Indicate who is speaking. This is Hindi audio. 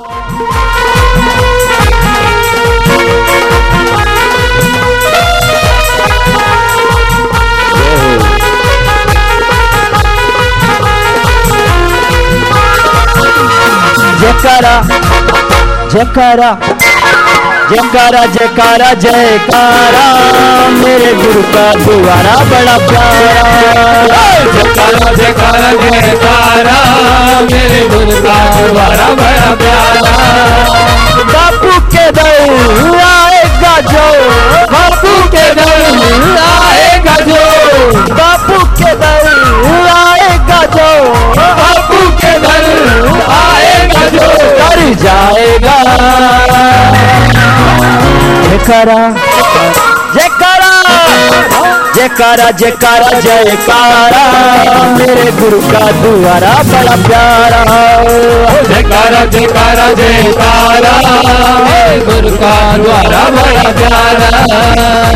Speaker 1: जयकारा जयकारा जयकारा जयकारा जयकारा, मेरे गुरु का द्वारा बड़ा प्यारा।
Speaker 2: जयकारा जयकारा जयकारा, मेरे गुरु का द्वारा
Speaker 1: जयकारा। जयकारा। जयकारा जयकारा जयकारा। मेरे गुरु का द्वारा बड़ा प्यारा।
Speaker 2: जयकारा जयकारा जयकारा। गुरु का द्वारा बड़ा प्यारा।